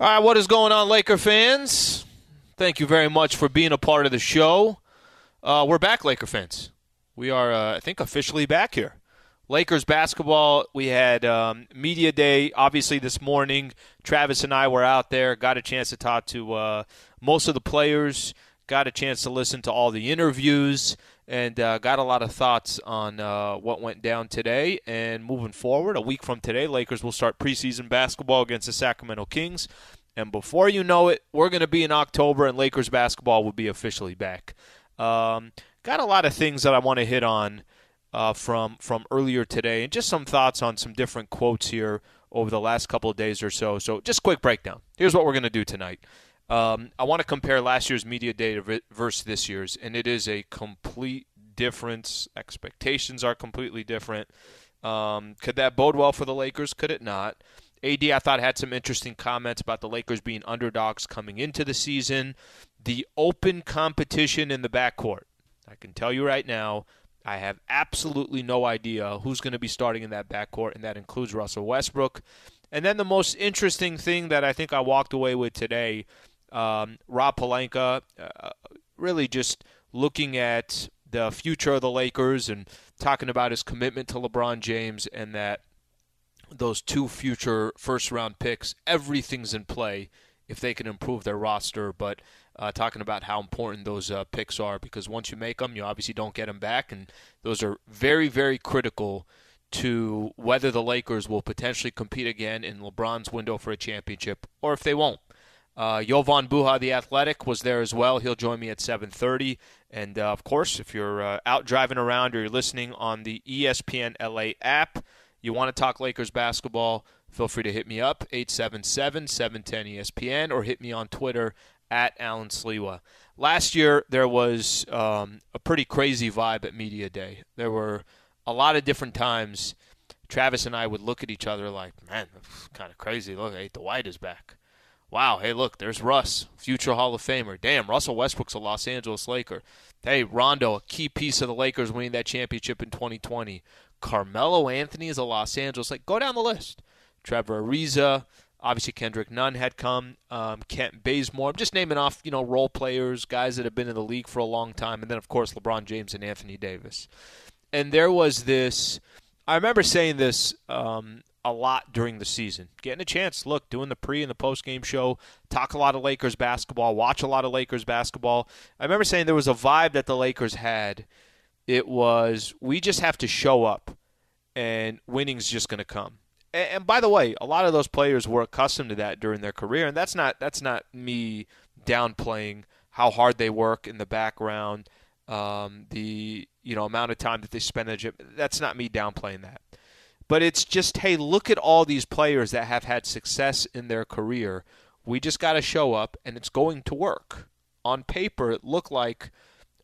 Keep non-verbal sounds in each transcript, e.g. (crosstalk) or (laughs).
All right, what is going on, Laker fans? Thank you very much for being a part of the show. Uh, we're back, Laker fans. We are, uh, I think, officially back here. Lakers basketball, we had um, Media Day, obviously, this morning. Travis and I were out there, got a chance to talk to uh, most of the players, got a chance to listen to all the interviews and uh, got a lot of thoughts on uh, what went down today and moving forward. A week from today, Lakers will start preseason basketball against the Sacramento Kings. And before you know it, we're going to be in October, and Lakers basketball will be officially back. Um, got a lot of things that I want to hit on uh, from from earlier today, and just some thoughts on some different quotes here over the last couple of days or so. So, just quick breakdown. Here's what we're going to do tonight. Um, I want to compare last year's media day versus this year's, and it is a complete difference. Expectations are completely different. Um, could that bode well for the Lakers? Could it not? AD, I thought, had some interesting comments about the Lakers being underdogs coming into the season. The open competition in the backcourt. I can tell you right now, I have absolutely no idea who's going to be starting in that backcourt, and that includes Russell Westbrook. And then the most interesting thing that I think I walked away with today um, Rob Pelinka, uh, really just looking at the future of the Lakers and talking about his commitment to LeBron James and that those two future first round picks, everything's in play if they can improve their roster. But uh, talking about how important those uh, picks are because once you make them, you obviously don't get them back, and those are very, very critical to whether the Lakers will potentially compete again in LeBron's window for a championship or if they won't. Uh, Jovan Buha, the athletic, was there as well. He'll join me at 7:30. And uh, of course, if you're uh, out driving around or you're listening on the ESPN LA app, you want to talk Lakers basketball, feel free to hit me up 877-710-ESPN or hit me on Twitter at Alan Sliwa. Last year there was um, a pretty crazy vibe at media day. There were a lot of different times. Travis and I would look at each other like, man, that's kind of crazy. Look, hey, Dwight is back wow, hey, look, there's Russ, future Hall of Famer. Damn, Russell Westbrook's a Los Angeles Laker. Hey, Rondo, a key piece of the Lakers winning that championship in 2020. Carmelo Anthony is a Los Angeles. Like, go down the list. Trevor Ariza, obviously Kendrick Nunn had come. Um, Kent Bazemore. I'm just naming off, you know, role players, guys that have been in the league for a long time, and then of course LeBron James and Anthony Davis. And there was this. I remember saying this um, a lot during the season. Getting a chance, look, doing the pre and the post game show, talk a lot of Lakers basketball, watch a lot of Lakers basketball. I remember saying there was a vibe that the Lakers had. It was we just have to show up, and winning's just going to come. And, and by the way, a lot of those players were accustomed to that during their career, and that's not that's not me downplaying how hard they work in the background, um, the you know amount of time that they spend. That's not me downplaying that. But it's just, hey, look at all these players that have had success in their career. We just got to show up, and it's going to work. On paper, it looked like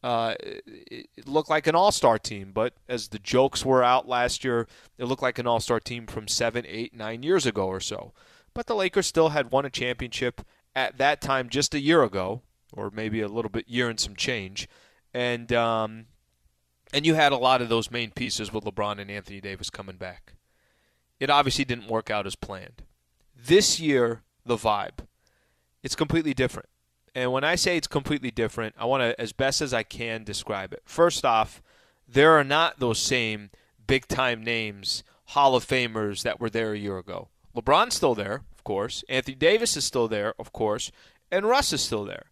uh, it looked like an all-star team, but as the jokes were out last year, it looked like an all-star team from seven, eight, nine years ago or so. But the Lakers still had won a championship at that time just a year ago, or maybe a little bit year and some change, and um, and you had a lot of those main pieces with LeBron and Anthony Davis coming back. It obviously didn't work out as planned. This year, the vibe, it's completely different. And when I say it's completely different, I want to, as best as I can, describe it. First off, there are not those same big time names, Hall of Famers that were there a year ago. LeBron's still there, of course. Anthony Davis is still there, of course. And Russ is still there.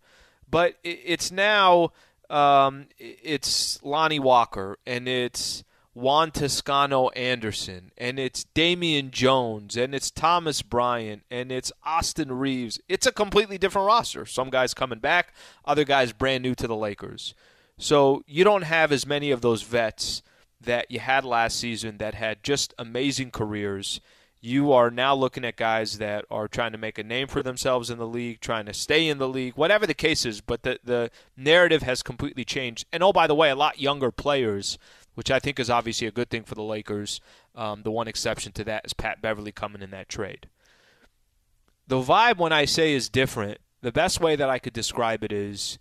But it's now um, it's Lonnie Walker and it's Juan Toscano Anderson and it's Damian Jones and it's Thomas Bryant and it's Austin Reaves. It's a completely different roster. Some guys coming back, other guys brand new to the Lakers. So you don't have as many of those vets that you had last season that had just amazing careers. You are now looking at guys that are trying to make a name for themselves in the league, trying to stay in the league, whatever the case is. But the, the narrative has completely changed. And oh, by the way, a lot younger players, which I think is obviously a good thing for the Lakers. Um, the one exception to that is Pat Beverley coming in that trade. The vibe, when I say is different, the best way that I could describe it is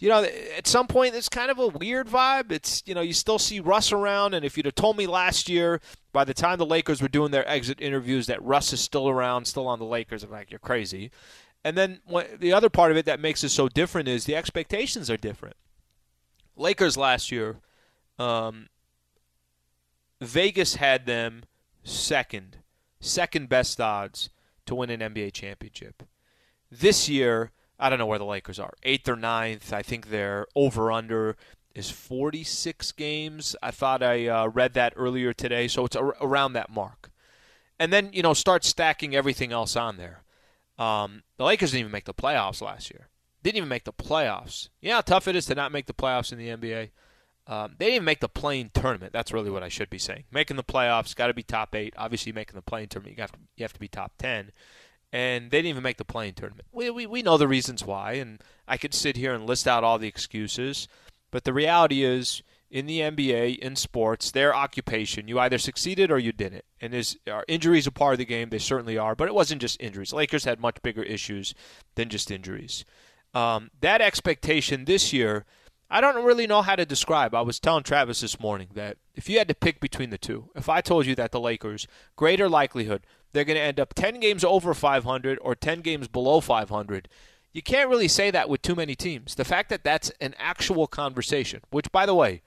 you know, at some point it's kind of a weird vibe. It's you know, you still see Russ around, and if you'd have told me last year, by the time the Lakers were doing their exit interviews, that Russ is still around, still on the Lakers, I'm like, you're crazy. And then the other part of it that makes it so different is the expectations are different. Lakers last year, um, Vegas had them second, second best odds to win an NBA championship. This year I don't know where the Lakers are. Eighth or ninth. I think their over under is 46 games. I thought I uh, read that earlier today, so it's ar- around that mark. And then you know start stacking everything else on there. Um, the Lakers didn't even make the playoffs last year. Didn't even make the playoffs. You know how tough it is to not make the playoffs in the NBA. Um, they didn't even make the play-in tournament. That's really what I should be saying. Making the playoffs, got to be top eight. Obviously, making the play-in tournament, you have to, you have to be top ten and they didn't even make the play-in tournament. We, we, we know the reasons why, and I could sit here and list out all the excuses, but the reality is, in the NBA, in sports, their occupation, you either succeeded or you didn't. And is are injuries a part of the game? They certainly are, but it wasn't just injuries. Lakers had much bigger issues than just injuries. Um, that expectation this year, I don't really know how to describe. I was telling Travis this morning that if you had to pick between the two, if I told you that the Lakers, greater likelihood they're going to end up 10 games over 500 or 10 games below 500. You can't really say that with too many teams. The fact that that's an actual conversation, which, by the way,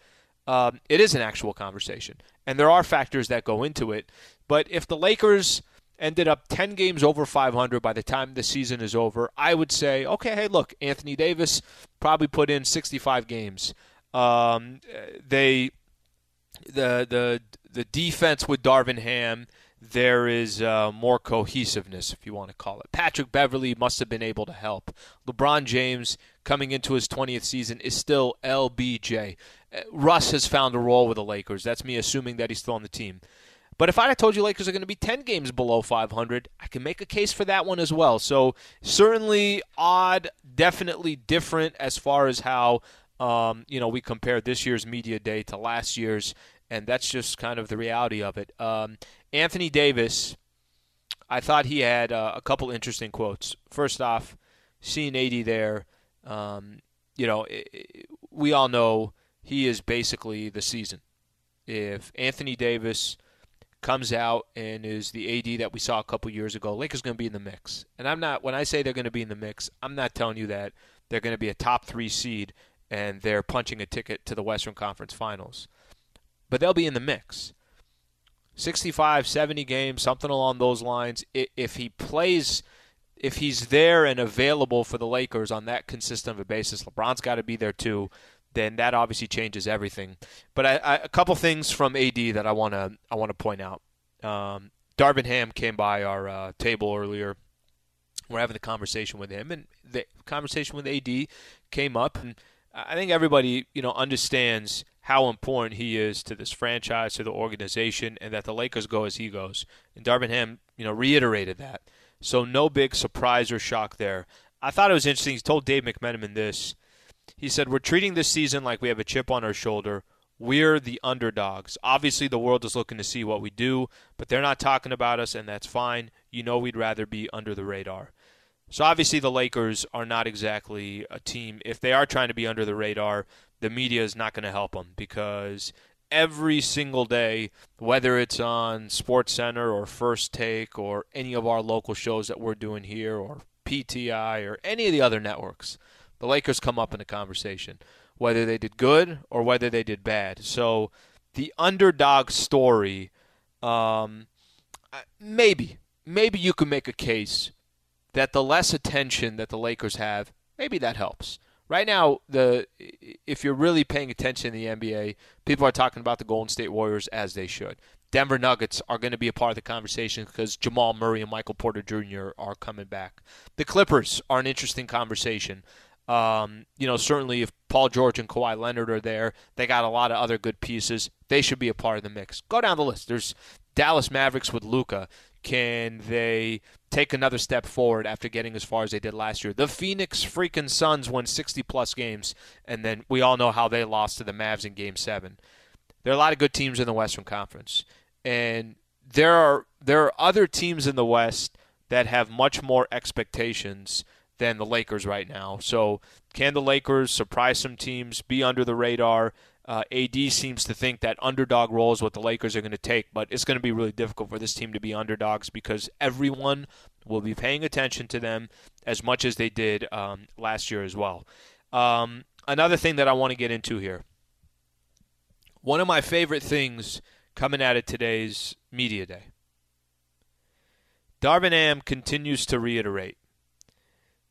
um, it is an actual conversation, and there are factors that go into it. But if the Lakers ended up 10 games over 500 by the time the season is over, I would say, okay, hey, look, Anthony Davis probably put in 65 games. Um, they, the the the defense with Darvin Ham there is uh, more cohesiveness, if you want to call it. Patrick Beverley must have been able to help. LeBron James, coming into his 20th season, is still LBJ. Uh, Russ has found a role with the Lakers. That's me assuming that he's still on the team. But if I had told you Lakers are going to be 10 games below 500, I can make a case for that one as well. So certainly odd, definitely different as far as how um, you know we compare this year's media day to last year's, and that's just kind of the reality of it. Um, Anthony Davis, I thought he had uh, a couple interesting quotes. First off, seeing AD there, um, you know, it, it, we all know he is basically the season. If Anthony Davis comes out and is the AD that we saw a couple years ago, Lakers going to be in the mix. And I'm not when I say they're going to be in the mix, I'm not telling you that they're going to be a top 3 seed and they're punching a ticket to the Western Conference Finals. But they'll be in the mix. 65, 70 games, something along those lines. If he plays, if he's there and available for the Lakers on that consistent of a basis, LeBron's got to be there too. Then that obviously changes everything. But I, I, a couple things from AD that I want to I want to point out. Um, Darvin Ham came by our uh, table earlier. We're having the conversation with him, and the conversation with AD came up, and I think everybody you know understands how important he is to this franchise, to the organization, and that the Lakers go as he goes. And Darvin Ham, you know, reiterated that. So no big surprise or shock there. I thought it was interesting. He told Dave McMenamin this. He said, We're treating this season like we have a chip on our shoulder. We're the underdogs. Obviously, the world is looking to see what we do, but they're not talking about us, and that's fine. You know, we'd rather be under the radar. So, obviously, the Lakers are not exactly a team. If they are trying to be under the radar, the media is not going to help them because every single day, whether it's on Sports Center or First Take or any of our local shows that we're doing here or PTI or any of the other networks, the Lakers come up in the conversation, whether they did good or whether they did bad. So the underdog story, um, maybe, maybe you can make a case that the less attention that the Lakers have, maybe that helps right now, the if you're really paying attention in the NBA, people are talking about the Golden State Warriors as they should. Denver Nuggets are going to be a part of the conversation because Jamal Murray and Michael Porter Jr. are coming back. The Clippers are an interesting conversation. Um, you know, certainly if Paul George and Kawhi Leonard are there, they got a lot of other good pieces. They should be a part of the mix. Go down the list. There's Dallas Mavericks with Luka. can they take another step forward after getting as far as they did last year? The Phoenix freaking Suns won 60 plus games, and then we all know how they lost to the Mavs in Game Seven. There are a lot of good teams in the Western Conference, and there are there are other teams in the West that have much more expectations than the Lakers right now. So, can the Lakers surprise some teams, be under the radar? Uh, AD seems to think that underdog role is what the Lakers are going to take, but it's going to be really difficult for this team to be underdogs because everyone will be paying attention to them as much as they did um, last year as well. Um, another thing that I want to get into here. One of my favorite things coming out of today's media day. Darvin Ham continues to reiterate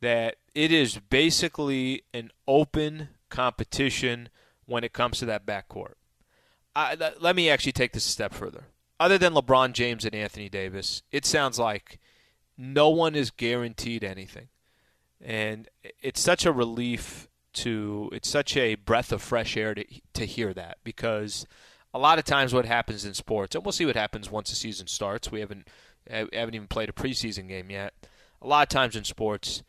that it is basically an open competition when it comes to that backcourt. I, let me actually take this a step further. Other than LeBron James and Anthony Davis, it sounds like no one is guaranteed anything. And it's such a relief to, it's such a breath of fresh air to, to hear that because a lot of times what happens in sports, and we'll see what happens once the season starts. We haven't, haven't even played a preseason game yet. A lot of times in sports,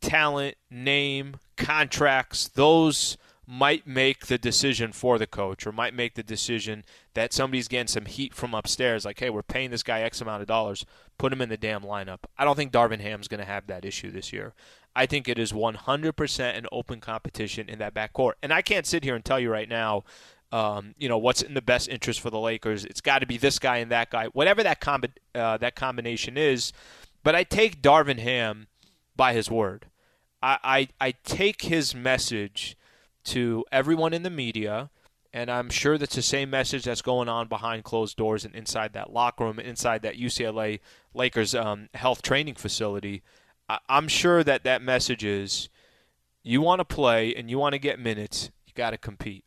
talent, name, contracts, those might make the decision for the coach or might make the decision that somebody's getting some heat from upstairs like hey we're paying this guy x amount of dollars put him in the damn lineup. I don't think darvin ham's going to have that issue this year. I think it is 100% an open competition in that backcourt. And i can't sit here and tell you right now um, you know what's in the best interest for the lakers. It's got to be this guy and that guy whatever that, uh, that combination is. But i take darvin ham by his word. I, I, I take his message to everyone in the media, and I'm sure that's the same message that's going on behind closed doors and inside that locker room, inside that UCLA Lakers um, health training facility. I, I'm sure that that message is you want to play and you want to get minutes, you got to compete.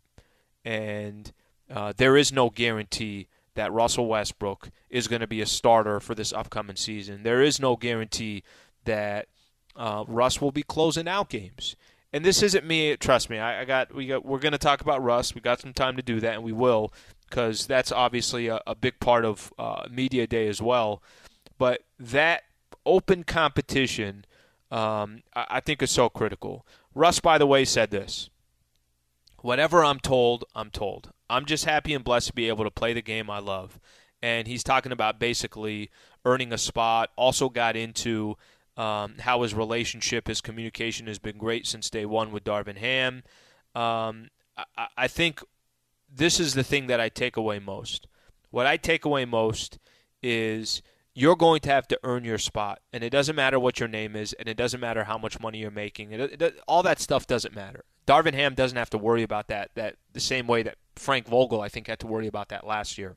And uh, there is no guarantee that Russell Westbrook is going to be a starter for this upcoming season. There is no guarantee that uh, Russ will be closing out games. And this isn't me. Trust me. I, I got we got we're going to talk about Russ. We got some time to do that, and we will because that's obviously a, a, big part of uh, media day as well. But that open competition, um, I, I think, is so critical. Russ, by the way, said this. Whatever I'm told, I'm told. I'm just happy and blessed to be able to play the game I love. And he's talking about basically earning a spot. Also got into um, how his relationship, his communication has been great since day one with Darvin Ham. Um, I, I think this is the thing that I take away most. What I take away most is you're going to have to earn your spot, and it doesn't matter what your name is, and it doesn't matter how much money you're making. It, it, all that stuff doesn't matter. Darvin Ham doesn't have to worry about that. That the same way that Frank Vogel, I think, had to worry about that last year.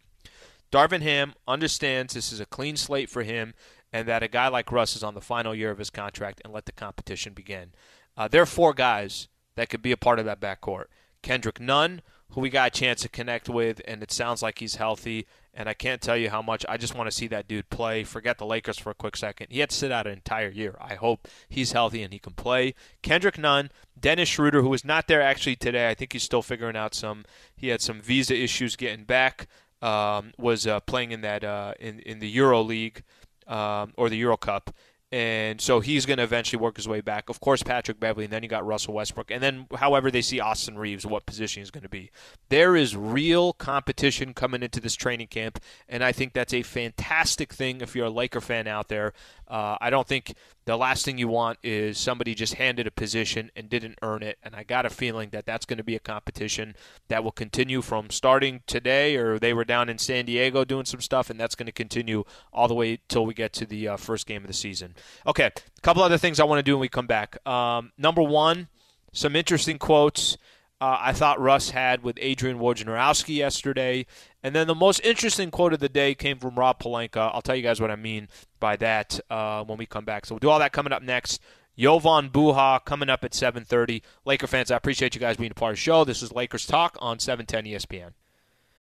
Darvin Ham understands this is a clean slate for him and that a guy like Russ is on the final year of his contract and let the competition begin. Uh, there are four guys that could be a part of that backcourt. Kendrick Nunn, who we got a chance to connect with, and it sounds like he's healthy. And I can't tell you how much I just want to see that dude play. Forget the Lakers for a quick second. He had to sit out an entire year. I hope he's healthy and he can play. Kendrick Nunn, Dennis Schroeder, who was not there actually today. I think he's still figuring out some. He had some visa issues getting back. Um, was uh, playing in that uh, in in the Euro League um, or the Euro Cup. And so he's going to eventually work his way back. Of course, Patrick Beverley, and then you got Russell Westbrook. And then, however, they see Austin Reaves, what position he's going to be. There is real competition coming into this training camp, and I think that's a fantastic thing if you're a Laker fan out there. Uh, I don't think the last thing you want is somebody just handed a position and didn't earn it. And I got a feeling that that's going to be a competition that will continue from starting today, or they were down in San Diego doing some stuff, and that's going to continue all the way till we get to the uh, first game of the season. Okay, a couple other things I want to do when we come back. Um, number one, some interesting quotes. Uh, I thought Russ had with Adrian Wojnarowski yesterday. And then the most interesting quote of the day came from Rob Pelinka. I'll tell you guys what I mean by that uh, when we come back. So we'll do all that coming up next. Jovan Buha coming up at 7:30. Laker fans, I appreciate you guys being a part of the show. This is Lakers Talk on 710 ESPN.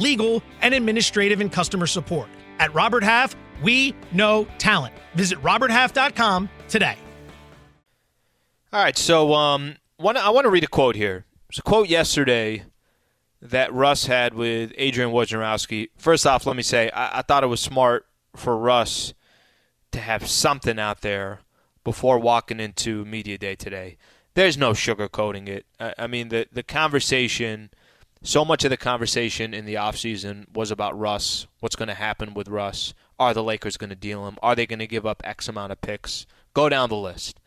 legal, and administrative and customer support. At Robert Half, we know talent. Visit RobertHalf.com today. All right, so um, one, I want to read a quote here. It's a quote yesterday that Russ had with Adrian Wojnarowski. First off, let me say I, I thought it was smart for Russ to have something out there before walking into media day today. There's no sugarcoating it. I, I mean, the the conversation so much of the conversation in the offseason was about Russ. What's going to happen with Russ? Are the Lakers going to deal him? Are they going to give up X amount of picks? Go down the list.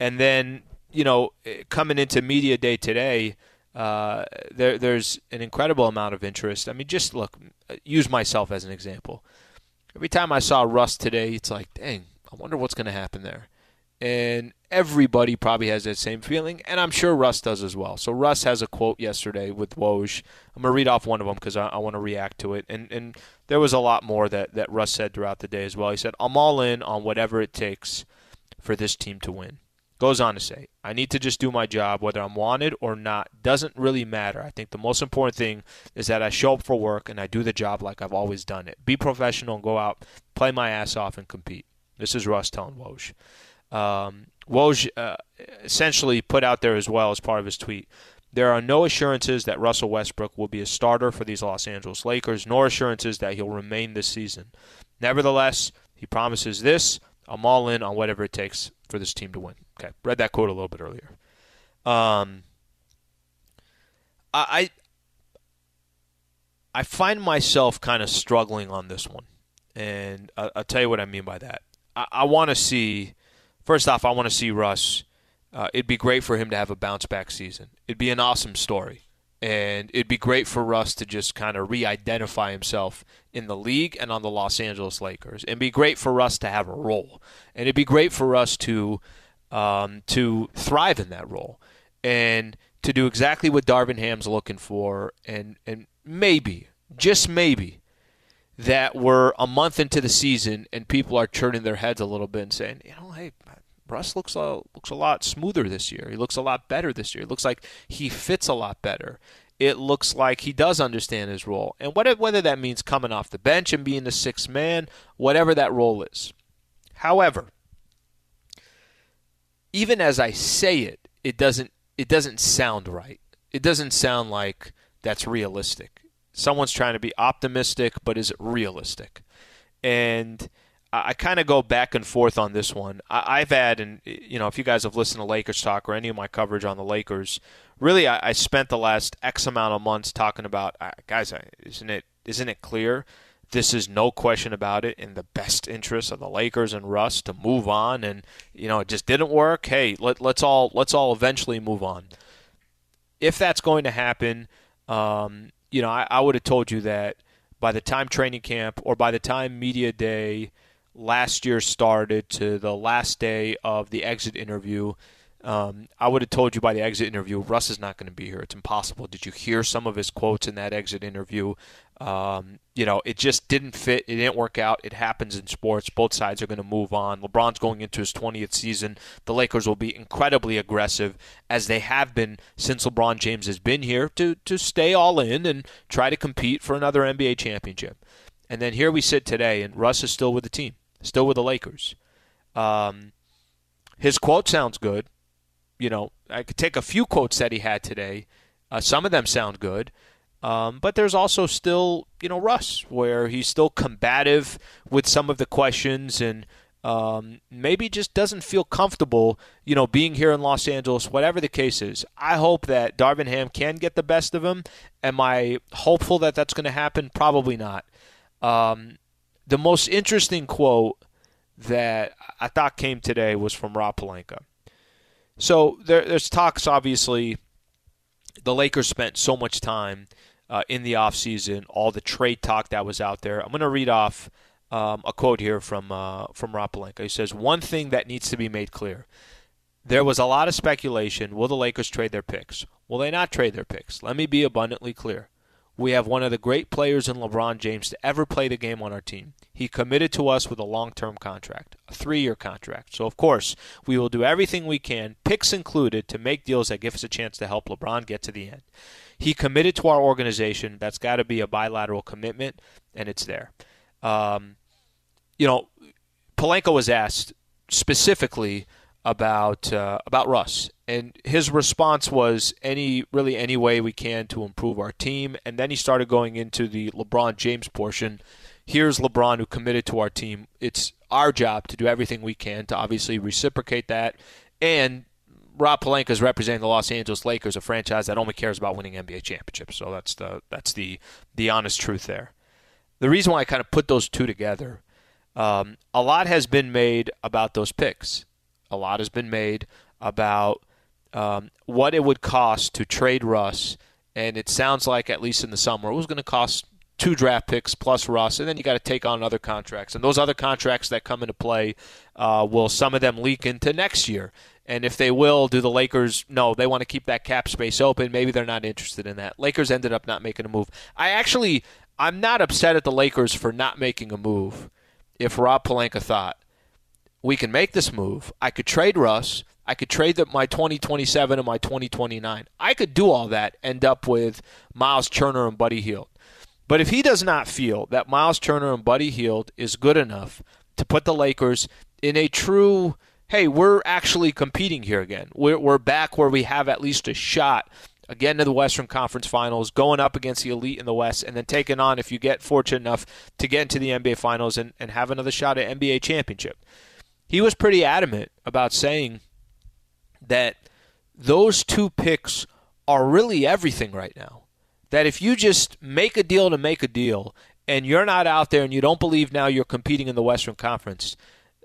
And then, you know, coming into media day today, uh, there, there's an incredible amount of interest. I mean, just look, use myself as an example. Every time I saw Russ today, it's like, dang, I wonder what's going to happen there and everybody probably has that same feeling, and I'm sure Russ does as well. So Russ has a quote yesterday with Woj. I'm gonna read off one of them because I, I want to react to it, and and there was a lot more that that Russ said throughout the day as well. He said, "I'm all in on whatever it takes for this team to win." Goes on to say, I need to just do my job, whether I'm wanted or not, doesn't really matter. I think the most important thing is that I show up for work and I do the job like I've always done it. Be professional and go out, play my ass off, and compete. This is Russ telling Woj. Um, Woj uh, essentially put out there as well as part of his tweet. There are no assurances that Russell Westbrook will be a starter for these Los Angeles Lakers, nor assurances that he'll remain this season. Nevertheless, he promises this I'm all in on whatever it takes for this team to win. Okay, read that quote a little bit earlier. Um, I I find myself kind of struggling on this one, and I, will tell you what I mean by that. I, I want to see First off, I want to see Russ. Uh, it'd be great for him to have a bounce back season. It'd be an awesome story. And it'd be great for Russ to just kind of re identify himself in the league and on the Los Angeles Lakers. And it'd be great for Russ to have a role. And it'd be great for us to um, to thrive in that role. And to do exactly what Darvin Ham's looking for and, and maybe, just maybe, that we're a month into the season and people are turning their heads a little bit and saying, you know, hey, Russ looks a looks a lot smoother this year. He looks a lot better this year. It looks like he fits a lot better. It looks like he does understand his role, and whether whether that means coming off the bench and being the sixth man, whatever that role is. However, even as I say it, it doesn't it doesn't sound right. It doesn't sound like that's realistic. Someone's trying to be optimistic, but is it realistic? And I kind of go back and forth on this one. I, have had, and you know, if you guys have listened to Lakers talk or any of my coverage on the Lakers, really, I, I spent the last X amount of months talking about, uh, guys, isn't it isn't it clear? This is no question about it in the best interest of the Lakers and Russ to move on, and you know, it just didn't work. Hey, let, let's all let's all eventually move on. If that's going to happen, um, you know, I, I would have told you that by the time training camp or by the time media day last year started to the last day of the exit interview, um, I would have told you by the exit interview, Russ is not going to be here. It's impossible. Did you hear some of his quotes in that exit interview? Um, you know, it just didn't fit. It didn't work out. It happens in sports. Both sides are going to move on. LeBron's going into his 20th season. The Lakers will be incredibly aggressive, as they have been since LeBron James has been here, to, to stay all in and try to compete for another NBA championship. And then here we sit today, and Russ is still with the team still with the Lakers. Um, his quote sounds good. You know, I could take a few quotes that he had today. Uh, some of them sound good. Um, but there's also still, you know, Russ, where he's still combative with some of the questions and um, maybe just doesn't feel comfortable, you know, being here in Los Angeles, whatever the case is. I hope that Darvin Ham can get the best of him. Am I hopeful that that's going to happen? Probably not. Um, the most interesting quote that I thought came today was from Rob Pelinka. So there, there's talks, obviously, the Lakers spent so much time uh, in the offseason, all the trade talk that was out there. I'm going to read off um, a quote here from uh, from Rob Pelinka. He says, "One thing that needs to be made clear: there was a lot of speculation. Will the Lakers trade their picks? Will they not trade their picks? Let me be abundantly clear. We have one of the great players in LeBron James to ever play the game on our team. He committed to us with a long term contract, a three year contract. So, of course, we will do everything we can, picks included, to make deals that give us a chance to help LeBron get to the end. He committed to our organization. That's got to be a bilateral commitment, and it's there. Um, you know, Pelinka was asked specifically about uh, about Russ, and his response was any really any way we can to improve our team. And then he started going into the LeBron James portion. Here's LeBron who committed to our team. It's our job to do everything we can to obviously reciprocate that. And Rob Pelinka is representing the Los Angeles Lakers, a franchise that only cares about winning NBA championships. So that's the that's the the honest truth there. The reason why I kind of put those two together, um, a lot has been made about those picks a lot has been made about um, what it would cost to trade Russ, and it sounds like at least in the summer it was going to cost two draft picks plus Russ, and then you got to take on other contracts, and those other contracts that come into play uh, will some of them leak into next year. And if they will, do the Lakers? No, they want to keep that cap space open. Maybe they're not interested in that. Lakers ended up not making a move. I actually, I'm not upset at the Lakers for not making a move. If Rob Pelinka thought we can make this move. I could trade Russ. I could trade my 2027 and my 2029. I could do all that, end up with Miles Turner and Buddy Hield. But if he does not feel that Miles Turner and Buddy Hield is good enough to put the Lakers in a true, hey, we're actually competing here again. We're, we're back where we have at least a shot again to the Western Conference Finals, going up against the elite in the West, and then taking on, if you get fortunate enough to get into the NBA Finals and, and have another shot at NBA championship he was pretty adamant about saying that those two picks are really everything right now. That if you just make a deal to make a deal and you're not out there and you don't believe now you're competing in the Western Conference,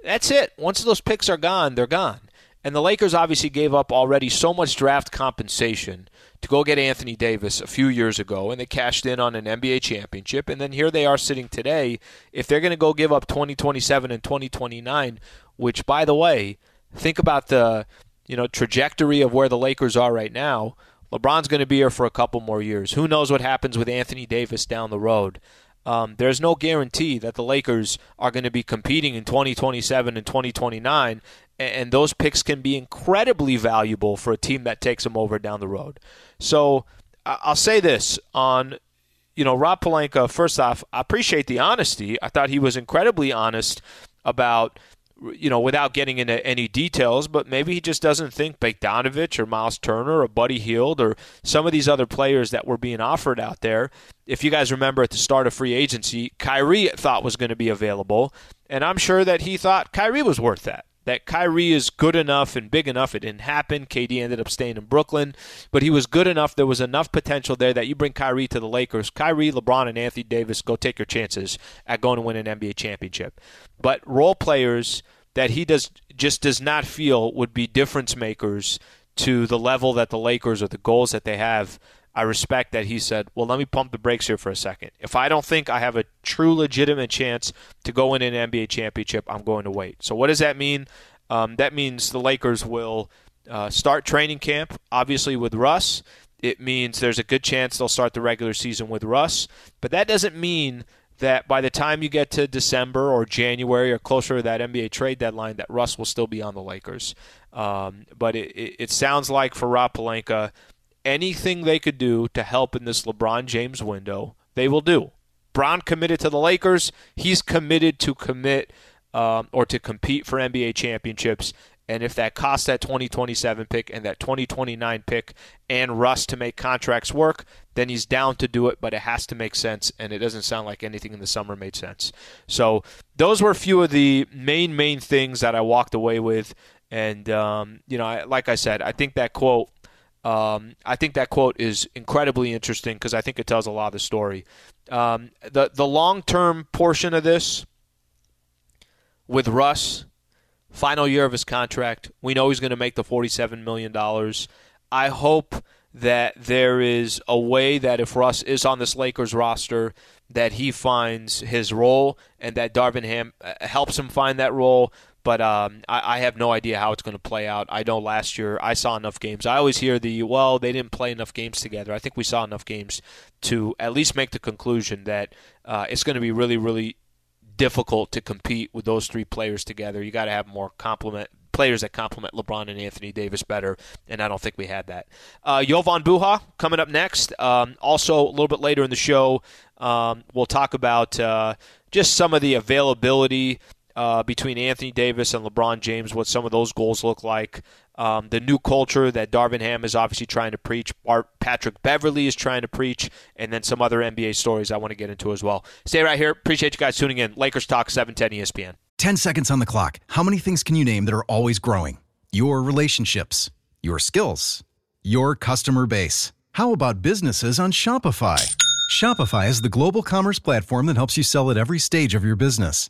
that's it. Once those picks are gone, they're gone. And the Lakers obviously gave up already so much draft compensation to go get Anthony Davis a few years ago, and they cashed in on an NBA championship. And then here they are sitting today. If they're going to go give up 2027 and 2029, which, by the way, think about the you know trajectory of where the Lakers are right now. LeBron's going to be here for a couple more years. Who knows what happens with Anthony Davis down the road? Um, there's no guarantee that the Lakers are going to be competing in 2027 and 2029 and those picks can be incredibly valuable for a team that takes them over down the road. So I'll say this on, you know, Rob Pelinka. First off, I appreciate the honesty. I thought he was incredibly honest about, you know, without getting into any details, but maybe he just doesn't think Bogdanovich or Miles Turner or Buddy Hield or some of these other players that were being offered out there. If you guys remember at the start of free agency, Kyrie thought was going to be available, and I'm sure that he thought Kyrie was worth that that Kyrie is good enough and big enough. It didn't happen. KD ended up staying in Brooklyn, but he was good enough. There was enough potential there that you bring Kyrie to the Lakers. Kyrie, LeBron, and Anthony Davis go take your chances at going to win an NBA championship. But role players that he does just does not feel would be difference makers to the level that the Lakers or the goals that they have I respect that he said, well, let me pump the brakes here for a second. If I don't think I have a true legitimate chance to go in an NBA championship, I'm going to wait. So, what does that mean? Um, that means the Lakers will uh, start training camp, obviously, with Russ. It means there's a good chance they'll start the regular season with Russ. But that doesn't mean that by the time you get to December or January or closer to that NBA trade deadline, that Russ will still be on the Lakers. Um, but it, it, it, sounds like for Rob Pelinka, anything they could do to help in this LeBron James window, they will do. Bron committed to the Lakers. He's committed to commit um, or to compete for NBA championships. And if that costs that 2027 pick and that 2029 pick and Russ to make contracts work, then he's down to do it, but it has to make sense, and it doesn't sound like anything in the summer made sense. So those were a few of the main, main things that I walked away with. And, um, you know, I, like I said, I think that quote. Um, I think that quote is incredibly interesting because I think it tells a lot of the story. Um, the the long term portion of this with Russ, final year of his contract, we know he's going to make the forty seven million dollars. I hope that there is a way that if Russ is on this Lakers roster, that he finds his role and that Darvin Ham uh, helps him find that role. But um, I, I, have no idea how it's going to play out. I know last year I saw enough games. I always hear the well, they didn't play enough games together. I think we saw enough games to at least make the conclusion that uh, it's going to be really, really difficult to compete with those three players together. You got to have more complement players that complement LeBron and Anthony Davis better, and I don't think we had that. Uh, Jovan Buha coming up next. Um, also, a little bit later in the show, um, we'll talk about uh, just some of the availability uh, between Anthony Davis and LeBron James, what some of those goals look like. Um, the new culture that Darvin Ham is obviously trying to preach, Art Patrick Beverley is trying to preach, and then some other NBA stories I want to get into as well. Stay right here. Appreciate you guys tuning in. Lakers Talk 710 ESPN. 10 seconds on the clock. How many things can you name that are always growing? Your relationships, your skills, your customer base. How about businesses on Shopify? Shopify is the global commerce platform that helps you sell at every stage of your business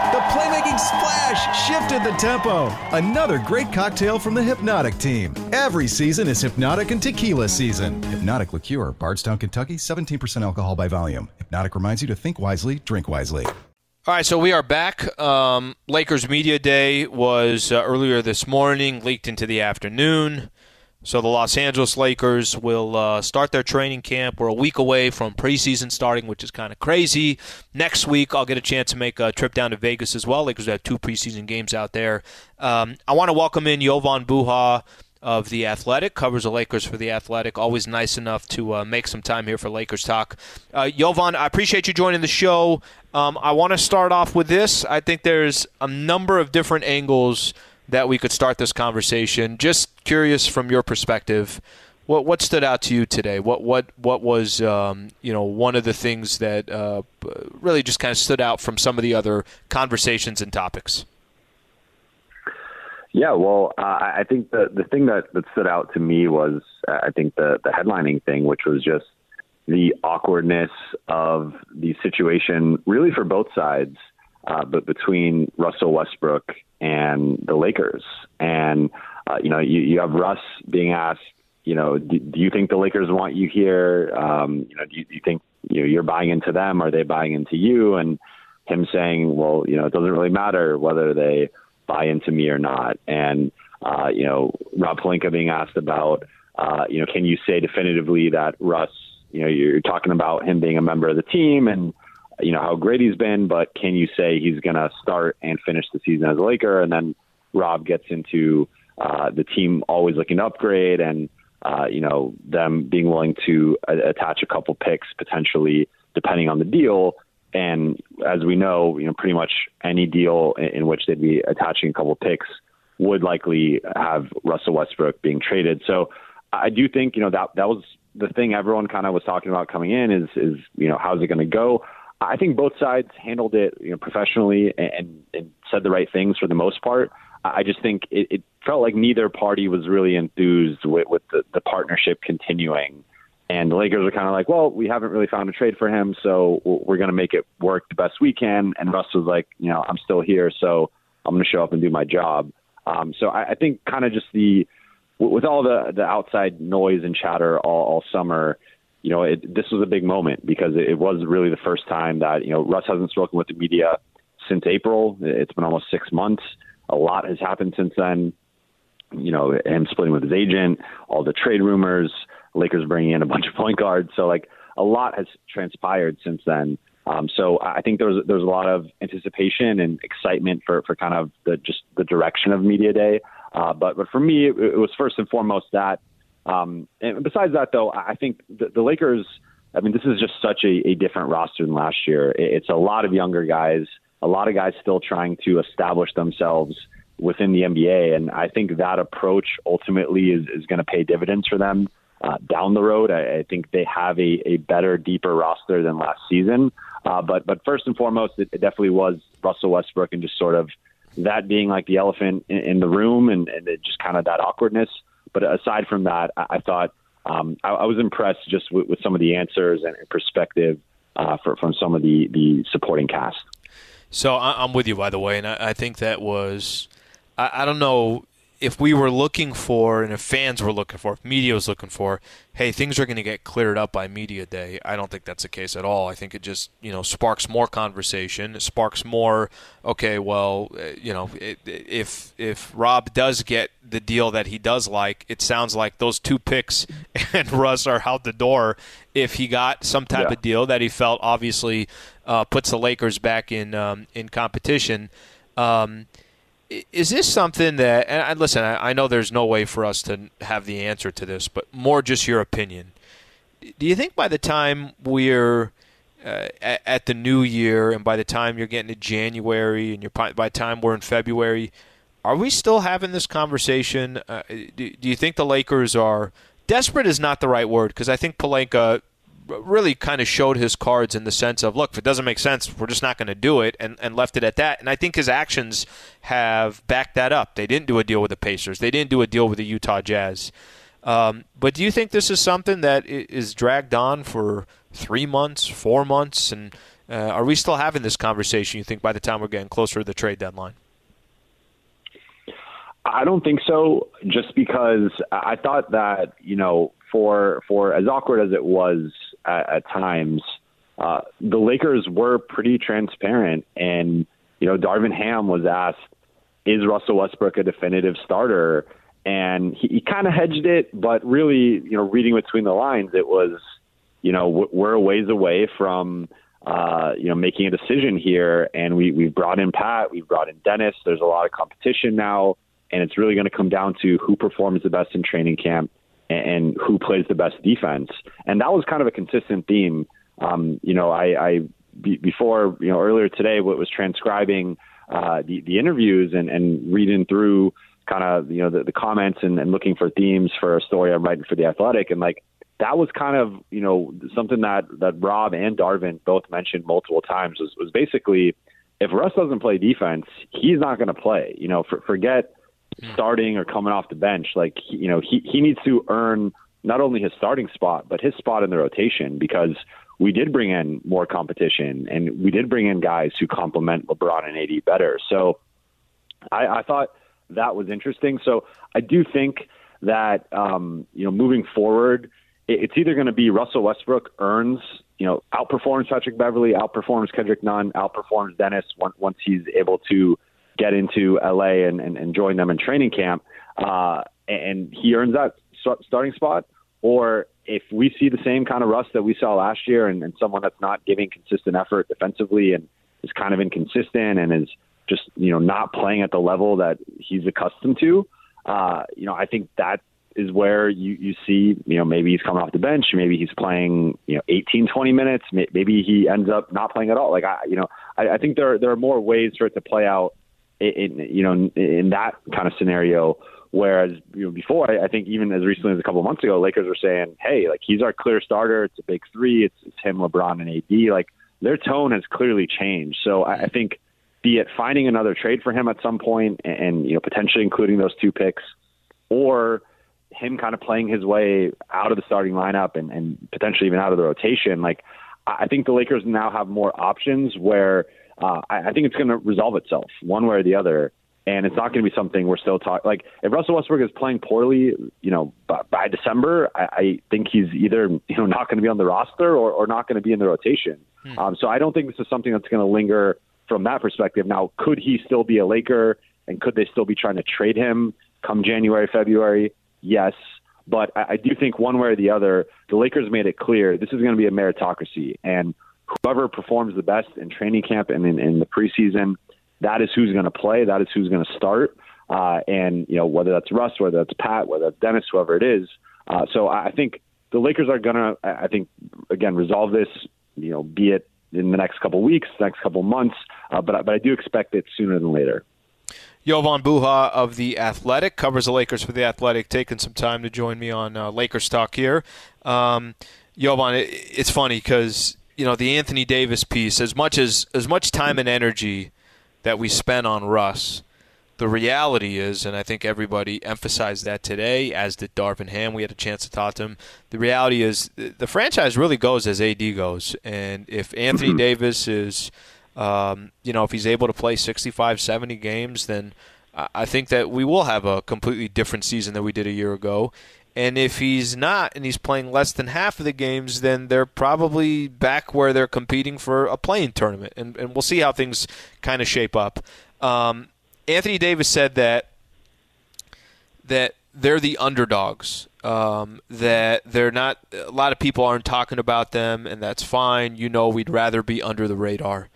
Playmaking splash shifted the tempo. Another great cocktail from the Hpnotiq team. Every season is Hpnotiq and Tequila season. Hpnotiq Liqueur, Bardstown, Kentucky, 17% alcohol by volume. Hpnotiq reminds you to think wisely, drink wisely. All right, so we are back. Um, Lakers Media Day was uh, earlier this morning, leaked into the afternoon. So the Los Angeles Lakers will uh, start their training camp. We're a week away from preseason starting, which is kind of crazy. Next week, I'll get a chance to make a trip down to Vegas as well. Lakers have two preseason games out there. Um, I want to welcome in Jovan Buha of The Athletic, covers the Lakers for The Athletic. Always nice enough to uh, make some time here for Lakers Talk. Uh, I appreciate you joining the show. Um, I want to start off with this. I think there's a number of different angles – that we could start this conversation. Just curious from your perspective, what what stood out to you today? What what what was um, you know one of the things that uh, really just kind of stood out from some of the other conversations and topics? Yeah, well, uh, I think the the thing that, that stood out to me was uh, I think the the headlining thing, which was just the awkwardness of the situation, really for both sides uh, but between Russell Westbrook and the Lakers. And, uh, you know, you, you have Russ being asked, you know, do, do you think the Lakers want you here? Um, you know, do you, do you think you know, you're buying into them? Are they buying into you? And him saying, well, you know, it doesn't really matter whether they buy into me or not. And, uh, you know, Rob Pelinka being asked about, uh, you know, can you say definitively that Russ, you know, you're talking about him being a member of the team and, you know how great he's been, but can you say he's going to start and finish the season as a Laker? And then Rob gets into uh, the team always looking to upgrade and uh, you know them being willing to uh, attach a couple picks potentially depending on the deal. And as we know, you know pretty much any deal in, in which they'd be attaching a couple picks would likely have Russell Westbrook being traded. So I do think you know that that was the thing everyone kind of was talking about coming in is is you know how's it going to go. I think both sides handled it you know, professionally and, and said the right things for the most part. I just think it, it felt like neither party was really enthused with, with the, the partnership continuing. And the Lakers are kind of like, well, we haven't really found a trade for him, so we're going to make it work the best we can. And Russ was like, you know, I'm still here, so I'm going to show up and do my job. Um, so I, I think kind of just the with all the the outside noise and chatter all, all summer, you know, it, this was a big moment because it, it was really the first time that you know Russ hasn't spoken with the media since April. It's been almost six months. A lot has happened since then. You know, him splitting with his agent, all the trade rumors, Lakers bringing in a bunch of point guards. So like a lot has transpired since then. Um, so I think there's there's a lot of anticipation and excitement for, for kind of the just the direction of media day. Uh, but but for me, it, it was first and foremost that. Um, and besides that, though, I think the, the Lakers. I mean, this is just such a, a different roster than last year. It's a lot of younger guys, a lot of guys still trying to establish themselves within the NBA, and I think that approach ultimately is, is going to pay dividends for them uh, down the road. I, I think they have a, a better, deeper roster than last season. Uh, but but first and foremost, it, it definitely was Russell Westbrook and just sort of that being like the elephant in, in the room and, and just kind of that awkwardness. But aside from that, I, I thought um, I, I was impressed just with, some of the answers and perspective uh, for, from some of the, the supporting cast. So I'm with you, by the way, and I think that was I, I don't know if we were looking for, and if fans were looking for, if media was looking for, hey, things are going to get cleared up by media day. I don't think that's the case at all. I think it just you know sparks more conversation. It sparks more. Okay, well, uh, you know, it, if if Rob does get the deal that he does like, it sounds like those two picks (laughs) and Russ are out the door. If he got some type yeah. of deal that he felt obviously uh, puts the Lakers back in um, in competition. Um, is this something that and listen I, know there's no way for us to have the answer to this but more just your opinion. Do you think by the time we're uh, at, at, the new year and by the time you're getting to january and you're by the time we're in february are we still having this conversation? Uh, do, do you think the lakers are desperate is not the right word because i think Pelinka really kind of showed his cards in the sense of, look, if it doesn't make sense, we're just not going to do it, and, and left it at that. And I think his actions have backed that up. They didn't do a deal with the Pacers. They didn't do a deal with the Utah Jazz. Um, but do you think this is something that is dragged on for three months, four months, and uh, are we still having this conversation? You think by the time we're getting closer to the trade deadline? I don't think so. Just because I thought that you know, for for as awkward as it was at, at times, uh, the Lakers were pretty transparent. And, you know, Darvin Ham was asked, is Russell Westbrook a definitive starter? And he, he kind of hedged it, but really, you know, reading between the lines, it was, you know, we're a ways away from, uh, you know, making a decision here. And we, we've brought in Pat, we've brought in Dennis. There's a lot of competition now. And it's really going to come down to who performs the best in training camp and who plays the best defense. And that was kind of a consistent theme. Um, you know, I, I be, before you know earlier today, what was transcribing uh, the the interviews and, and reading through kind of you know the, the comments and, and looking for themes for a story I'm writing for the Athletic, and like that was kind of you know something that that Rob and Darvin both mentioned multiple times was was basically if Russ doesn't play defense, he's not going to play. You know, for, forget starting or coming off the bench. Like you know, he he needs to earn not only his starting spot but his spot in the rotation because we did bring in more competition and we did bring in guys who complement LeBron and AD better. So I, I thought that was interesting. So I do think that um, you know moving forward, it's either going to be Russell Westbrook earns you know outperforms Patrick Beverley, outperforms Kendrick Nunn, outperforms Dennis once he's able to get into LA and, and, and join them in training camp, uh, and he earns that starting spot, or if we see the same kind of rust that we saw last year and, and someone that's not giving consistent effort defensively and is kind of inconsistent and is just you know not playing at the level that he's accustomed to, uh, you know I think that is where you, you see, you know, maybe he's coming off the bench, maybe he's playing, you know, 18, 20 minutes, maybe he ends up not playing at all. Like I, you know, I, I think there there are more ways for it to play out in, you know, in that kind of scenario. Whereas you know, before, I, I think even as recently as a couple of months ago, Lakers were saying, "Hey, like he's our clear starter. It's a big three. It's, it's him, LeBron, and AD." Like their tone has clearly changed. So I, I think, be it finding another trade for him at some point, and, and you know potentially including those two picks, or him kind of playing his way out of the starting lineup and, and potentially even out of the rotation. Like I think the Lakers now have more options where uh, I, I think it's going to resolve itself one way or the other. and it's not going to be something we're still talking. Like if Russell Westbrook is playing poorly, you know, by, by December, I, I think he's either you know not going to be on the roster or, or not going to be in the rotation. Hmm. Um, so I don't think this is something that's going to linger from that perspective. Now, could he still be a Laker, and could they still be trying to trade him come January, February? Yes. But I, I do think one way or the other, the Lakers made it clear this is going to be a meritocracy, and whoever performs the best in training camp and in, in the preseason that is who's going to play. That is who's going to start. Uh, and you know whether that's Russ, whether that's Pat, whether that's Dennis, whoever it is. Uh, so I think the Lakers are going to, I think, again, resolve this. You know, be it in the next couple weeks, next couple months, uh, but but I do expect it sooner than later. Jovan Buha of The Athletic covers the Lakers for The Athletic, taking some time to join me on uh, Lakers Talk here. Um, Jovan, it, it's funny because, you know, the Anthony Davis piece, as much as as much time and energy that we spent on Russ. The reality is, and I think everybody emphasized that today, as did Darvin Ham. We had a chance to talk to him. The reality is, the franchise really goes as AD goes, and if Anthony mm-hmm. Davis is, um, you know, if he's able to play 65, 70 games, then I think that we will have a completely different season than we did a year ago. And if he's not, and he's playing less than half of the games, then they're probably back where they're competing for a play-in tournament. And, and we'll see how things kind of shape up. Um, Anthony Davis said that that they're the underdogs. Um, that they're not. A lot of people aren't talking about them, and that's fine. You know, we'd rather be under the radar.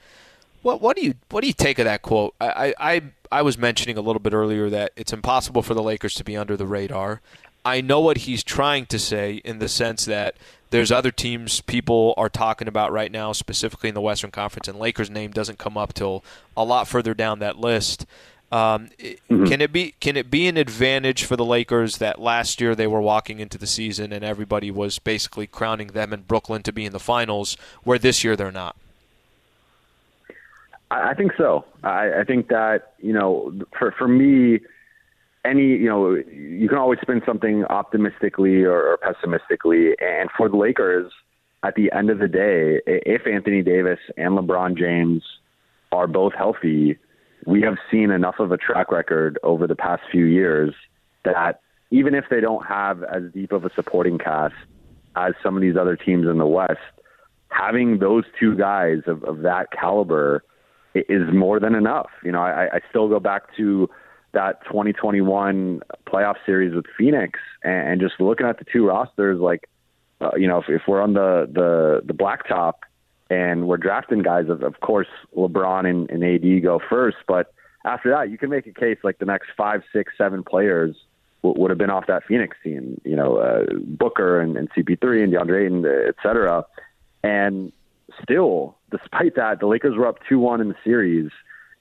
What what do you what do you take of that quote? I I I was mentioning a little bit earlier that it's impossible for the Lakers to be under the radar. I know what he's trying to say in the sense that there's other teams people are talking about right now, specifically in the Western Conference, and Lakers' name doesn't come up till a lot further down that list. Um, mm-hmm. Can it be can it be an advantage for the Lakers that last year they were walking into the season and everybody was basically crowning them in Brooklyn to be in the finals, where this year they're not? I think so. I, I think that you know, for for me, any, you know, you can always spin something optimistically or, or pessimistically. And for the Lakers, at the end of the day, if Anthony Davis and LeBron James are both healthy, we have seen enough of a track record over the past few years that even if they don't have as deep of a supporting cast as some of these other teams in the West, having those two guys of, of that caliber is more than enough. You know, I, I still go back to that 2021 playoff series with Phoenix and, just looking at the two rosters, like, uh, you know, if, if we're on the, the, the blacktop and we're drafting guys, of, of course, LeBron and, and AD go first. But after that, you can make a case like the next five, six, seven players w- would have been off that Phoenix team, you know, uh, Booker and, and CP3 and DeAndre and et cetera. And still, despite that, the Lakers were up 2 1 in the series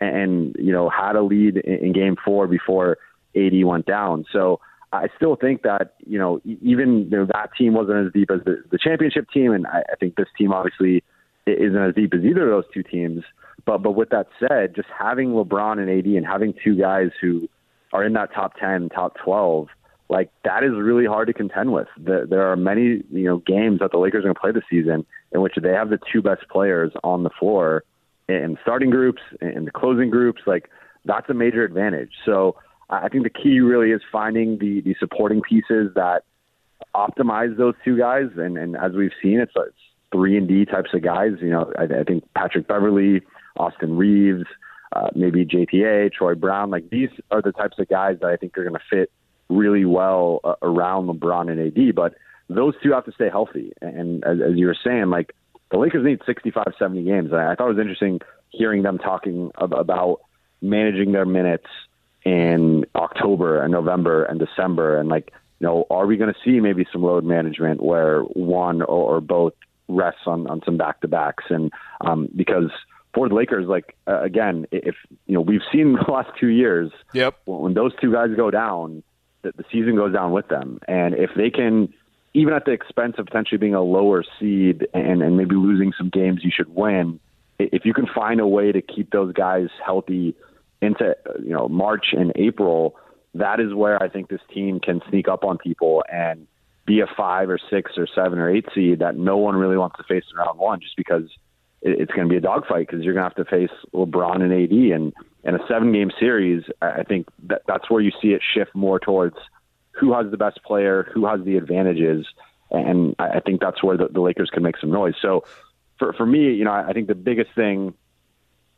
and you know had a lead in, game four before AD went down. So I still think that you know even you know, that team wasn't as deep as the, the championship team, and I, I think this team obviously isn't as deep as either of those two teams. But but with that said, just having LeBron and AD and having two guys who are in that top ten, top twelve, like that is really hard to contend with. The, there are many you know games that the Lakers are going to play this season in which they have the two best players on the floor in starting groups, in the closing groups, like that's a major advantage. So I think the key really is finding the the supporting pieces that optimize those two guys. And, and as we've seen, it's, it's three and D types of guys. You know, I, I think Patrick Beverley, Austin Reaves, uh, maybe JTA, Troy Brown. Like these are the types of guys that I think are going to fit really well uh, around LeBron and AD. But those two have to stay healthy. And as, as you were saying, like the Lakers need 65, 70 games. And I thought it was interesting hearing them talking about managing their minutes in October and November and December. And like, you know, are we going to see maybe some load management where one or, or both rests on, on some back to backs? And um, because for the Lakers, like, uh, again, if, you know, we've seen (laughs) the last two years, yep. when those two guys go down, the, the season goes down with them. And if they can, even at the expense of potentially being a lower seed and, and maybe losing some games you should win, if you can find a way to keep those guys healthy into you know March and April, that is where I think this team can sneak up on people and be a five or six or seven or eight seed that no one really wants to face in round one, just because it's going to be a dogfight because you're going to have to face LeBron and AD, and in a seven game series, I think that that's where you see it shift more towards who has the best player, who has the advantages, and I think that's where the, the Lakers can make some noise. So for for me, you know, I think the biggest thing.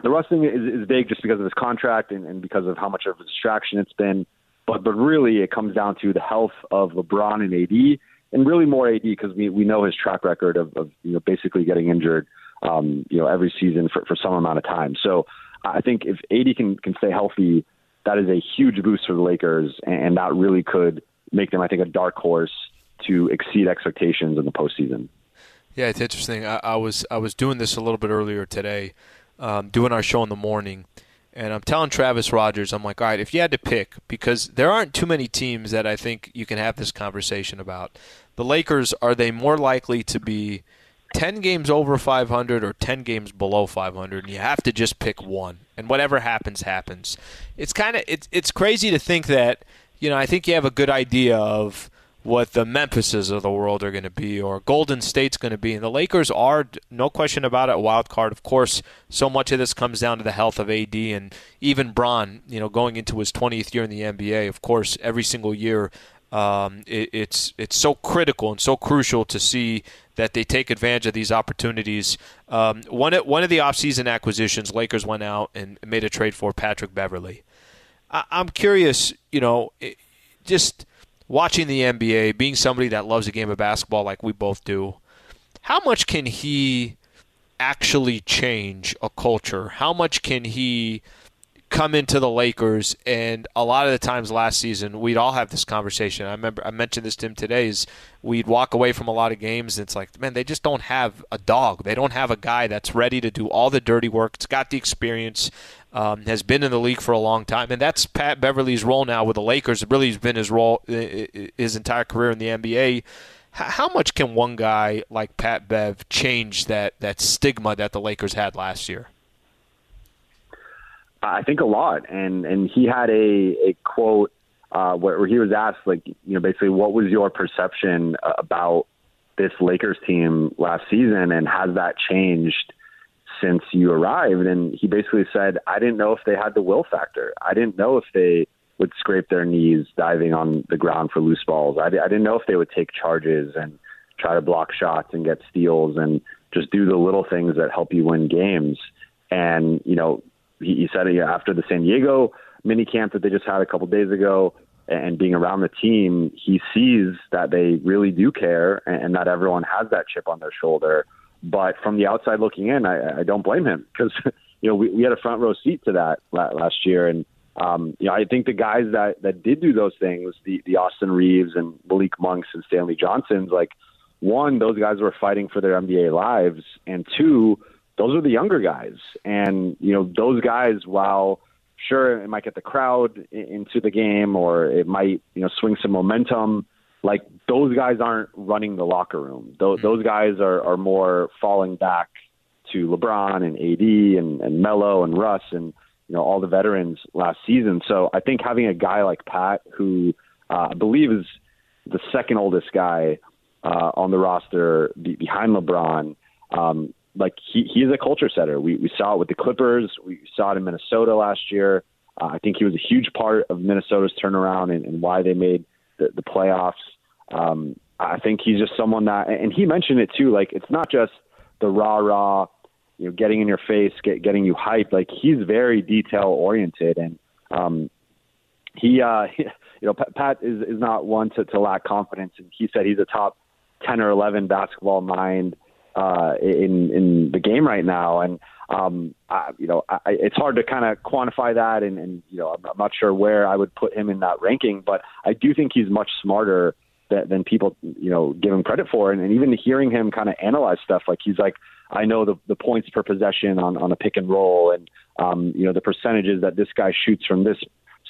The Russ thing is, is big just because of his contract and, and because of how much of a distraction it's been. But but really, it comes down to the health of LeBron and AD, and really more AD because we we know his track record of, of you know basically getting injured, um, you know, every season for for some amount of time. So I think if AD can can stay healthy, that is a huge boost for the Lakers, and that really could make them, I think, a dark horse to exceed expectations in the postseason. Yeah, it's interesting. I, I was I was doing this a little bit earlier today, um, doing our show in the morning, and I'm telling Travis Rogers, I'm like, all right, if you had to pick, because there aren't too many teams that I think you can have this conversation about. The Lakers are they more likely to be 10 games over 500 or 10 games below 500 and you have to just pick one and whatever happens happens it's kind of it's it's crazy to think that you know i think you have a good idea of what the Memphises of the world are going to be or Golden State's going to be. And the Lakers are, no question about it, a wild card. Of course, so much of this comes down to the health of AD and even Bron, you know, going into his 20th year in the NBA. Of course, every single year um, it, it's it's so critical and so crucial to see that they take advantage of these opportunities. Um, one one of the offseason acquisitions, Lakers went out and made a trade for Patrick Beverley. I, am curious, you know, it, just watching the NBA, being somebody that loves the game of basketball like we both do. How much can he actually change a culture? How much can he come into the Lakers, and a lot of the times last season, we'd all have this conversation. I remember I mentioned this to him today. Is we'd walk away from a lot of games, and it's like, man, they just don't have a dog. They don't have a guy that's ready to do all the dirty work. It's got the experience, um, has been in the league for a long time, and that's Pat Beverley's role now with the Lakers. It really has been his role his entire career in the NBA. How much can one guy like Pat Bev change that that stigma that the Lakers had last year? I think a lot, and and he had a a quote uh, where, he was asked like you know basically what was your perception about this Lakers team last season, and has that changed since you arrived? And he basically said, I didn't know if they had the will factor. I didn't know if they would scrape their knees diving on the ground for loose balls. I, I didn't know if they would take charges and try to block shots and get steals and just do the little things that help you win games. And you know, he, he said it after the San Diego mini camp that they just had a couple days ago and being around the team, he sees that they really do care and that everyone has that chip on their shoulder. But from the outside looking in, I, I don't blame him (laughs) because you know we, we had a front row seat to that last year, and um, you know I think the guys that that did do those things, the the Austin Reaves and Malik Monks and Stanley Johnsons, like one, those guys were fighting for their NBA lives, and two, those are the younger guys. And, you know, those guys, while sure it might get the crowd into the game or it might, you know, swing some momentum, like those guys aren't running the locker room. Those, mm-hmm. those guys are, are more falling back to LeBron and AD and, and Melo and Russ and, you know, all the veterans last season. So I think having a guy like Pat, who uh, I believe is the second oldest guy uh, on the roster be- behind LeBron, um, like he he's a culture setter. We we saw it with the Clippers. We saw it in Minnesota last year. Uh, I think he was a huge part of Minnesota's turnaround and, and why they made the, the playoffs. Um, I think he's just someone that, and he mentioned it too. Like it's not just the rah rah, you know, getting in your face, get, getting you hyped. Like he's very detail oriented, and um, he, uh, (laughs) you know, Pat is is not one to, to lack confidence. And he said he's a top ten or eleven basketball mind uh, in in the game right now, and um, I, you know I, it's hard to kind of quantify that, and, and you know I'm, I'm not sure where I would put him in that ranking, but I do think he's much smarter than, than people you know give him credit for, and, and even hearing him kind of analyze stuff, like he's like I know the the points per possession on on a pick and roll, and um, you know the percentages that this guy shoots from this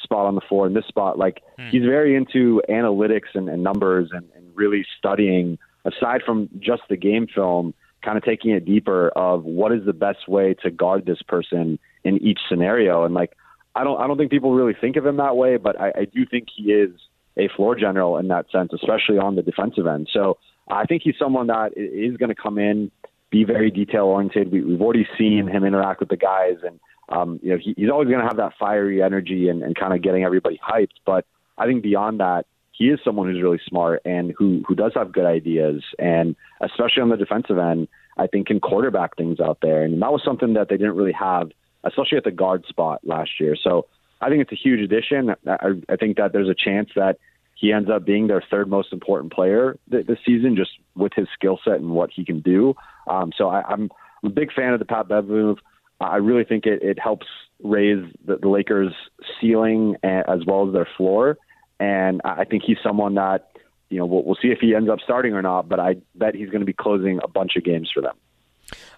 spot on the floor and this spot. Like hmm. he's very into analytics and, and numbers and, and really studying aside from just the game film, kind of taking it deeper of what is the best way to guard this person in each scenario. And like, I don't, I don't think people really think of him that way, but I, I do think he is a floor general in that sense, especially on the defensive end. So I think he's someone that is going to come in be very detail oriented. We, have already seen him interact with the guys, and um, you know he, he's always going to have that fiery energy and, and kind of getting everybody hyped. But I think beyond that, he is someone who's really smart and who who does have good ideas, and especially on the defensive end, I think can quarterback things out there, and that was something that they didn't really have, especially at the guard spot last year. So I think it's a huge addition. I, I think that there's a chance that he ends up being their third most important player th- this season, just with his skill set and what he can do. Um, so I, I'm a big fan of the Pat Bev move. I really think it, it helps raise the, the Lakers' ceiling as well as their floor. And I think he's someone that, you know, we'll, we'll see if he ends up starting or not, but I bet he's going to be closing a bunch of games for them.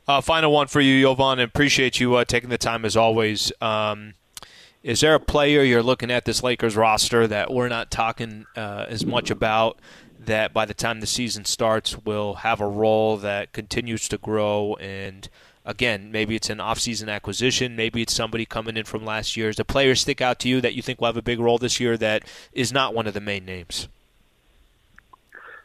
Uh, final one for you, Jovan. Appreciate you uh, taking the time as always. Um, is there a player you're looking at this Lakers roster that we're not talking uh, as much about that by the time the season starts will have a role that continues to grow and again maybe it's an off-season acquisition maybe it's somebody coming in from last year. Does a player stick out to you that you think will have a big role this year that is not one of the main names?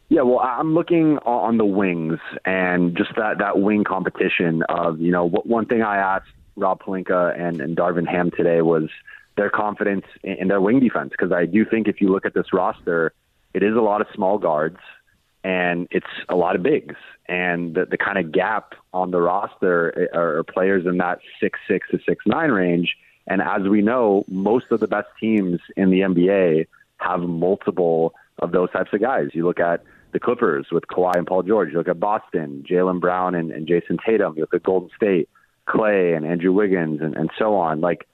Yeah, well, I'm looking on the wings and just that, that wing competition of, you know, one thing I asked Rob Pelinka and, and Darvin Ham today was their confidence in, in their wing defense. Because I do think if you look at this roster, it is a lot of small guards and it's a lot of bigs. And the, the kind of gap on the roster eh, are, are players in that six six to six nine range. And as we know, most of the best teams in the NBA have multiple of those types of guys. You look at the Clippers with Kawhi and Paul George. You look at Boston, Jaylen Brown and, and Jayson Tatum. You look at Golden State, Klay and Andrew Wiggins and, and so on. Like,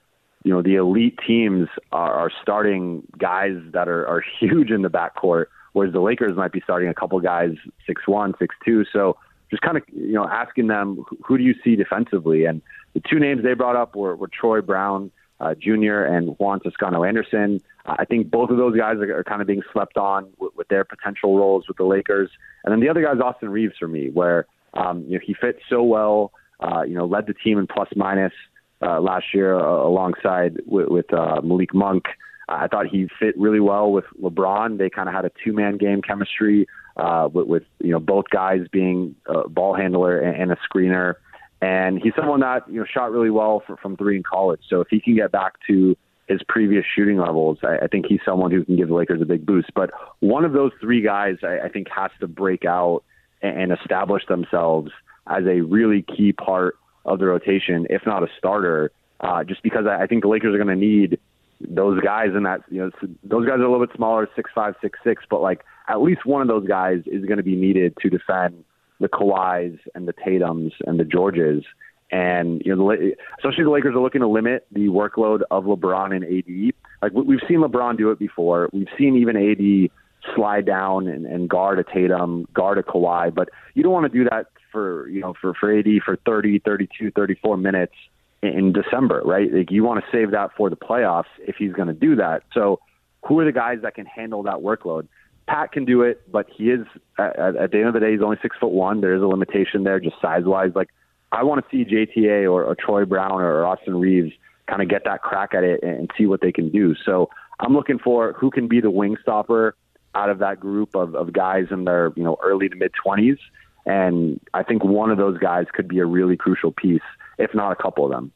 you know, the elite teams are, are starting guys that are, are (laughs) huge in the backcourt, whereas the Lakers might be starting a couple guys six one, six two. So just kind of, you know, asking them, who do you see defensively? And the two names they brought up were, were Troy Brown uh, Jr. and Juan Toscano Anderson. Uh, I think both of those guys are, are kind of being slept on with, with their potential roles with the Lakers. And then the other guy is Austin Reaves for me, where um, you know he fits so well. Uh, you know, led the team in plus minus uh, last year uh, alongside with, with uh, Malik Monk. I thought he fit really well with LeBron. They kind of had a two-man game chemistry uh, with, with you know both guys being a ball handler and, and a screener. And he's someone that you know shot really well for, from three in college. So if he can get back to his previous shooting levels, I, I think he's someone who can give the Lakers a big boost. But one of those three guys, I, I think, has to break out and, and establish themselves as a really key part of the rotation, if not a starter. Uh, just because I, I think the Lakers are going to need those guys in that you know those guys are a little bit smaller, six five, six six, but like at least one of those guys is going to be needed to defend the Kawhis and the Tatum's and the Georges. And you know, the, especially the Lakers are looking to limit the workload of LeBron and AD. Like we've seen LeBron do it before. We've seen even AD slide down and, and guard a Tatum, guard a Kawhi, but you don't want to do that for you know for for AD for 30, 32, 34 minutes in December, right? Like you want to save that for the playoffs if he's going to do that. So who are the guys that can handle that workload? Pat can do it, but he is at, at the end of the day he's only six foot one. There is a limitation there, just size wise. Like I want to see JTA or, or Troy Brown or Austin Reaves kind of get that crack at it and, and see what they can do. So I'm looking for who can be the wing stopper out of that group of, of guys in their you know early to mid twenties, and I think one of those guys could be a really crucial piece, if not a couple of them.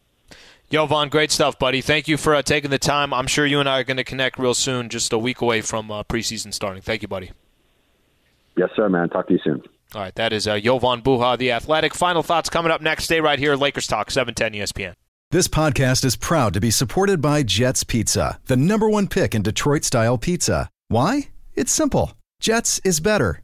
Jovan, great stuff, buddy. Thank you for uh, taking the time. I'm sure you and I are going to connect real soon, just a week away from uh, preseason starting. Thank you, buddy. Yes, sir, man. Talk to you soon. All right, that is uh, Jovan Buha, the Athletic. Final thoughts coming up next. Stay right here, Lakers Talk, 710 ESPN. This podcast is proud to be supported by Jets Pizza, the number one pick in Detroit style pizza. Why? It's simple. Jets is better.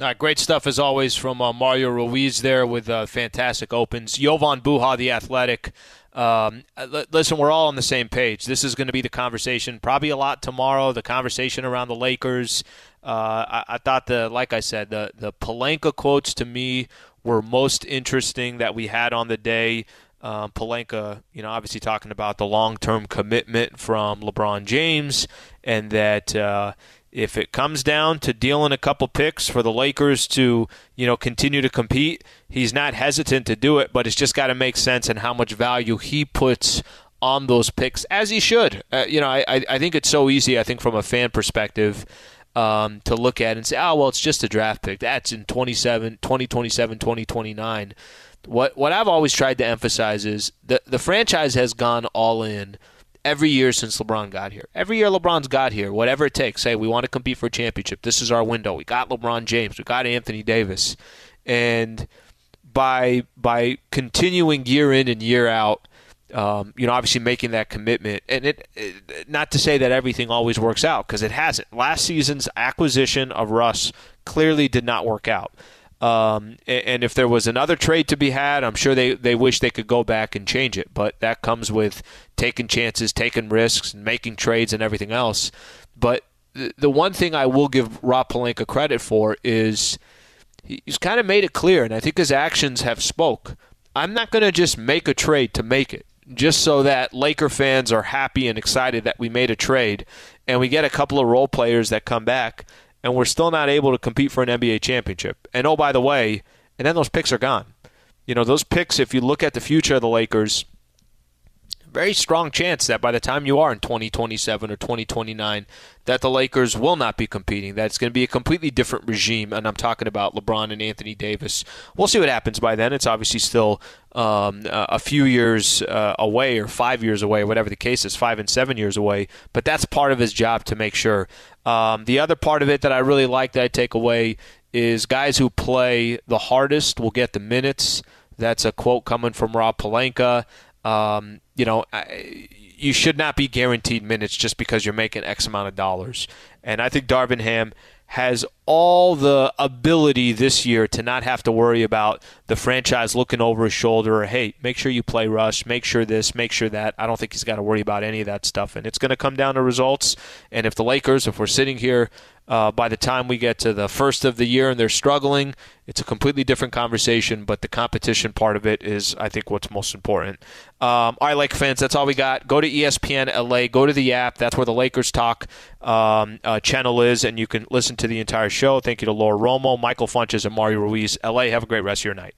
All right, great stuff as always from uh, Mario Ruiz there with uh, fantastic opens. Jovan Buha, the athletic. Um, l- listen, we're all on the same page. This is going to be the conversation, probably a lot tomorrow. The conversation around the Lakers. Uh, I-, I, thought the, like I said, the the Pelinka quotes to me were most interesting that we had on the day. Um, Pelinka, you know, obviously talking about the long-term commitment from LeBron James, and that uh, if it comes down to dealing a couple picks for the Lakers to, you know, continue to compete, he's not hesitant to do it, but it's just got to make sense and how much value he puts on those picks, as he should. Uh, you know, I, I think it's so easy, I think, from a fan perspective. Um, to look at and say, oh, well, it's just a draft pick. That's in 27, 2027, 2029. What what I've always tried to emphasize is the the franchise has gone all in every year since LeBron got here. Every year LeBron's got here, whatever it takes. Hey, we want to compete for a championship. This is our window. We got LeBron James. We got Anthony Davis, and by by continuing year in and year out. Um, you know, obviously making that commitment, and it, it not to say that everything always works out because it hasn't. Last season's acquisition of Russ clearly did not work out. Um, and if there was another trade to be had, I'm sure they, they wish they could go back and change it. But that comes with taking chances, taking risks, and making trades and everything else. But the one thing I will give Rob Pelinka credit for is he's kind of made it clear, and I think his actions have spoke. I'm not going to just make a trade to make it, just so that Laker fans are happy and excited that we made a trade and we get a couple of role players that come back and we're still not able to compete for an NBA championship. And oh, by the way, and then those picks are gone. You know, those picks, if you look at the future of the Lakers, very strong chance that by the time you are in 2027 or 2029, that the Lakers will not be competing. That it's going to be a completely different regime, and I'm talking about LeBron and Anthony Davis. We'll see what happens by then. It's obviously still um, a few years uh, away, or five years away, whatever the case is, five and seven years away. But that's part of his job to make sure. Um, the other part of it that I really like that I take away is guys who play the hardest will get the minutes. That's a quote coming from Rob Pelinka. Um, you know, I, you should not be guaranteed minutes just because you're making X amount of dollars. And I think Darvin Ham has all the ability this year to not have to worry about the franchise looking over his shoulder or, hey, make sure you play Russ, make sure this, make sure that. I don't think he's got to worry about any of that stuff. And it's going to come down to results. And if the Lakers, if we're sitting here uh, by the time we get to the first of the year and they're struggling, it's a completely different conversation. But the competition part of it is, I think, what's most important. Um, all right, Laker fans, that's all we got. Go to ESPN LA, go to the app. That's where the Lakers Talk um, uh, channel is, and you can listen to the entire show. Thank you to Laura Romo, Michael Funches, and Mario Ruiz. LA, have a great rest of your night.